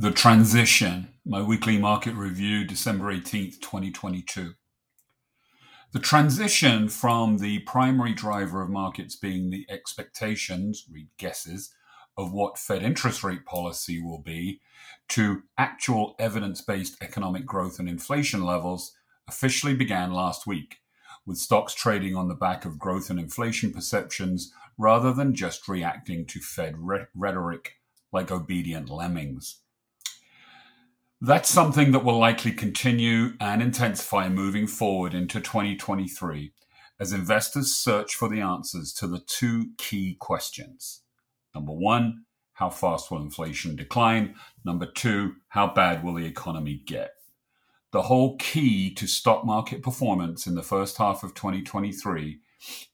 The Transition, my weekly market review, December 18th, 2022. The transition from the primary driver of markets being the expectations, read guesses, of what Fed interest rate policy will be to actual evidence based economic growth and inflation levels officially began last week, with stocks trading on the back of growth and inflation perceptions rather than just reacting to Fed rhetoric like obedient lemmings. That's something that will likely continue and intensify moving forward into 2023 as investors search for the answers to the two key questions. Number one, how fast will inflation decline? Number two, how bad will the economy get? The whole key to stock market performance in the first half of 2023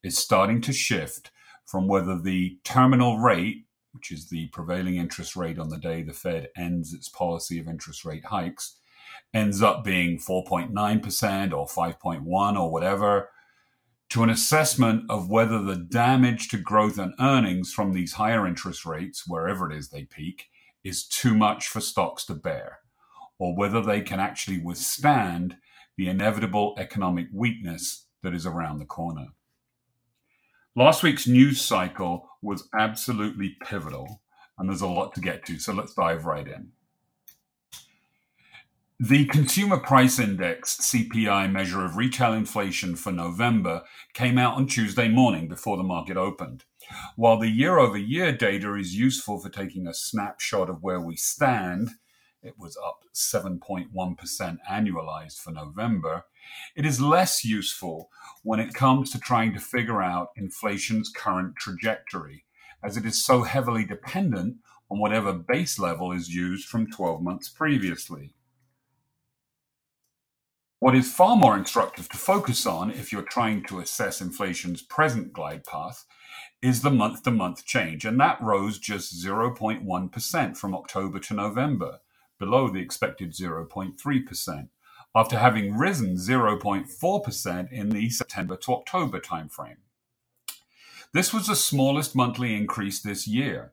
is starting to shift from whether the terminal rate which is the prevailing interest rate on the day the Fed ends its policy of interest rate hikes, ends up being 4.9% or 5.1 or whatever, to an assessment of whether the damage to growth and earnings from these higher interest rates, wherever it is they peak, is too much for stocks to bear, or whether they can actually withstand the inevitable economic weakness that is around the corner. Last week's news cycle was absolutely pivotal, and there's a lot to get to, so let's dive right in. The Consumer Price Index CPI measure of retail inflation for November came out on Tuesday morning before the market opened. While the year over year data is useful for taking a snapshot of where we stand, it was up 7.1% annualized for November. It is less useful when it comes to trying to figure out inflation's current trajectory, as it is so heavily dependent on whatever base level is used from 12 months previously. What is far more instructive to focus on if you're trying to assess inflation's present glide path is the month to month change, and that rose just 0.1% from October to November below the expected 0.3%, after having risen 0.4% in the September to October timeframe. This was the smallest monthly increase this year.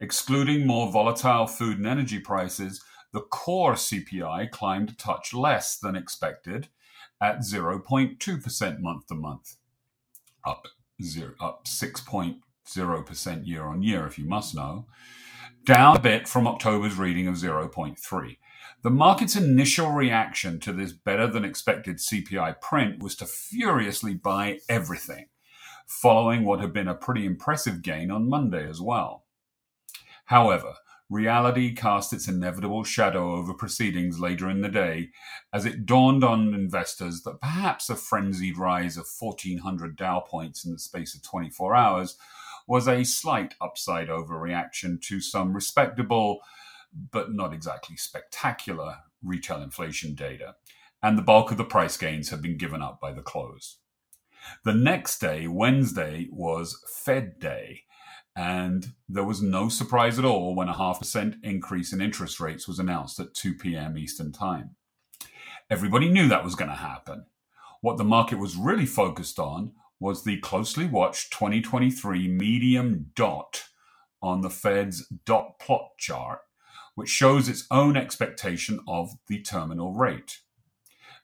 Excluding more volatile food and energy prices, the core CPI climbed a touch less than expected at 0.2% month to month, up, up 6.0% year on year, if you must know down a bit from October's reading of 0.3. The market's initial reaction to this better than expected CPI print was to furiously buy everything, following what had been a pretty impressive gain on Monday as well. However, reality cast its inevitable shadow over proceedings later in the day as it dawned on investors that perhaps a frenzied rise of 1,400 Dow points in the space of 24 hours was a slight upside overreaction to some respectable, but not exactly spectacular, retail inflation data, and the bulk of the price gains had been given up by the close. The next day, Wednesday, was Fed Day, and there was no surprise at all when a half percent increase in interest rates was announced at 2 p.m. Eastern Time. Everybody knew that was going to happen. What the market was really focused on was the closely watched 2023 median dot on the Fed's dot plot chart, which shows its own expectation of the terminal rate.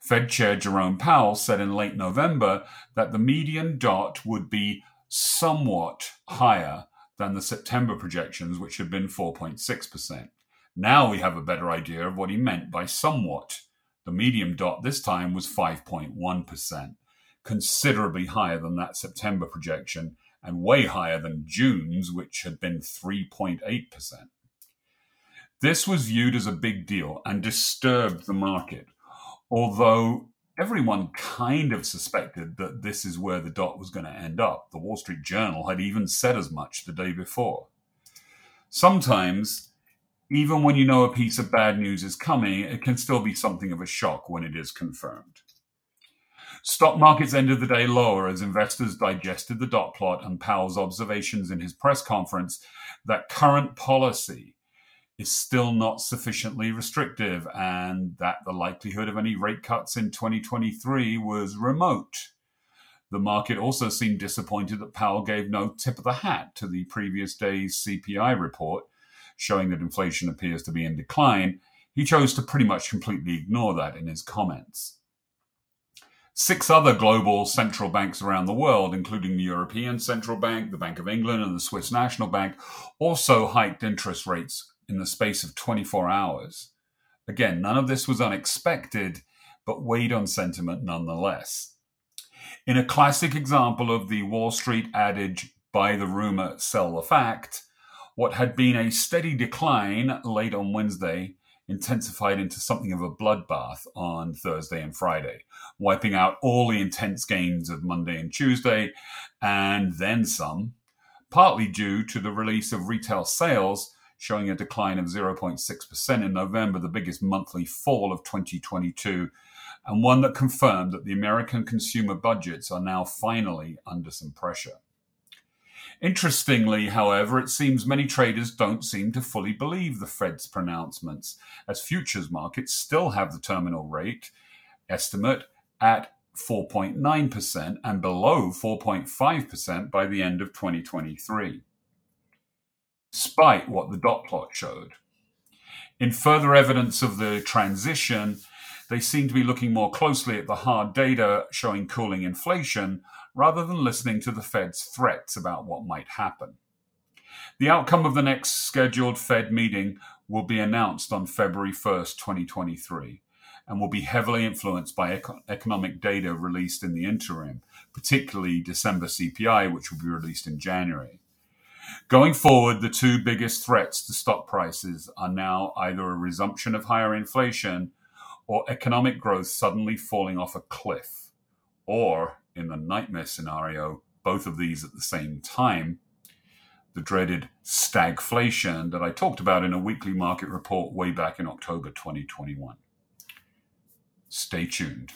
Fed Chair Jerome Powell said in late November that the median dot would be somewhat higher than the September projections, which had been 4.6%. Now we have a better idea of what he meant by somewhat. The median dot this time was 5.1% considerably higher than that September projection and way higher than June's, which had been 3.8%. This was viewed as a big deal and disturbed the market, although everyone kind of suspected that this is where the dot was going to end up. The Wall Street Journal had even said as much the day before. Sometimes, even when you know a piece of bad news is coming, it can still be something of a shock when it is confirmed. Stock markets ended the day lower as investors digested the dot plot and Powell's observations in his press conference that current policy is still not sufficiently restrictive and that the likelihood of any rate cuts in 2023 was remote. The market also seemed disappointed that Powell gave no tip of the hat to the previous day's CPI report, showing that inflation appears to be in decline, he chose to pretty much completely ignore that in his comments. Six other global central banks around the world, including the European Central Bank, the Bank of England, and the Swiss National Bank, also hiked interest rates in the space of 24 hours. Again, none of this was unexpected, but weighed on sentiment nonetheless. In a classic example of the Wall Street adage, buy the rumor, sell the fact, what had been a steady decline late on Wednesday intensified into something of a bloodbath on Thursday and Friday, wiping out all the intense gains of Monday and Tuesday, and then some, partly due to the release of retail sales showing a decline of 0.6% in November, the biggest monthly fall of 2022, and one that confirmed that the American consumer budgets are now finally under some pressure. Interestingly, however, it seems many traders don't seem to fully believe the Fed's pronouncements, as futures markets still have the terminal rate estimate at 4.9% and below 4.5% by the end of 2023, despite what the dot plot showed. In further evidence of the transition, they seem to be looking more closely at the hard data showing cooling inflation rather than listening to the Fed's threats about what might happen. The outcome of the next scheduled Fed meeting will be announced on February 1st, 2023, and will be heavily influenced by econ- economic data released in the interim, particularly December CPI, which will be released in January. Going forward, the two biggest threats to stock prices are now either a resumption of higher inflation or economic growth suddenly falling off a cliff, or in the nightmare scenario, both of these at the same time, the dreaded stagflation that I talked about in a weekly market report way back in October 2021. Stay tuned.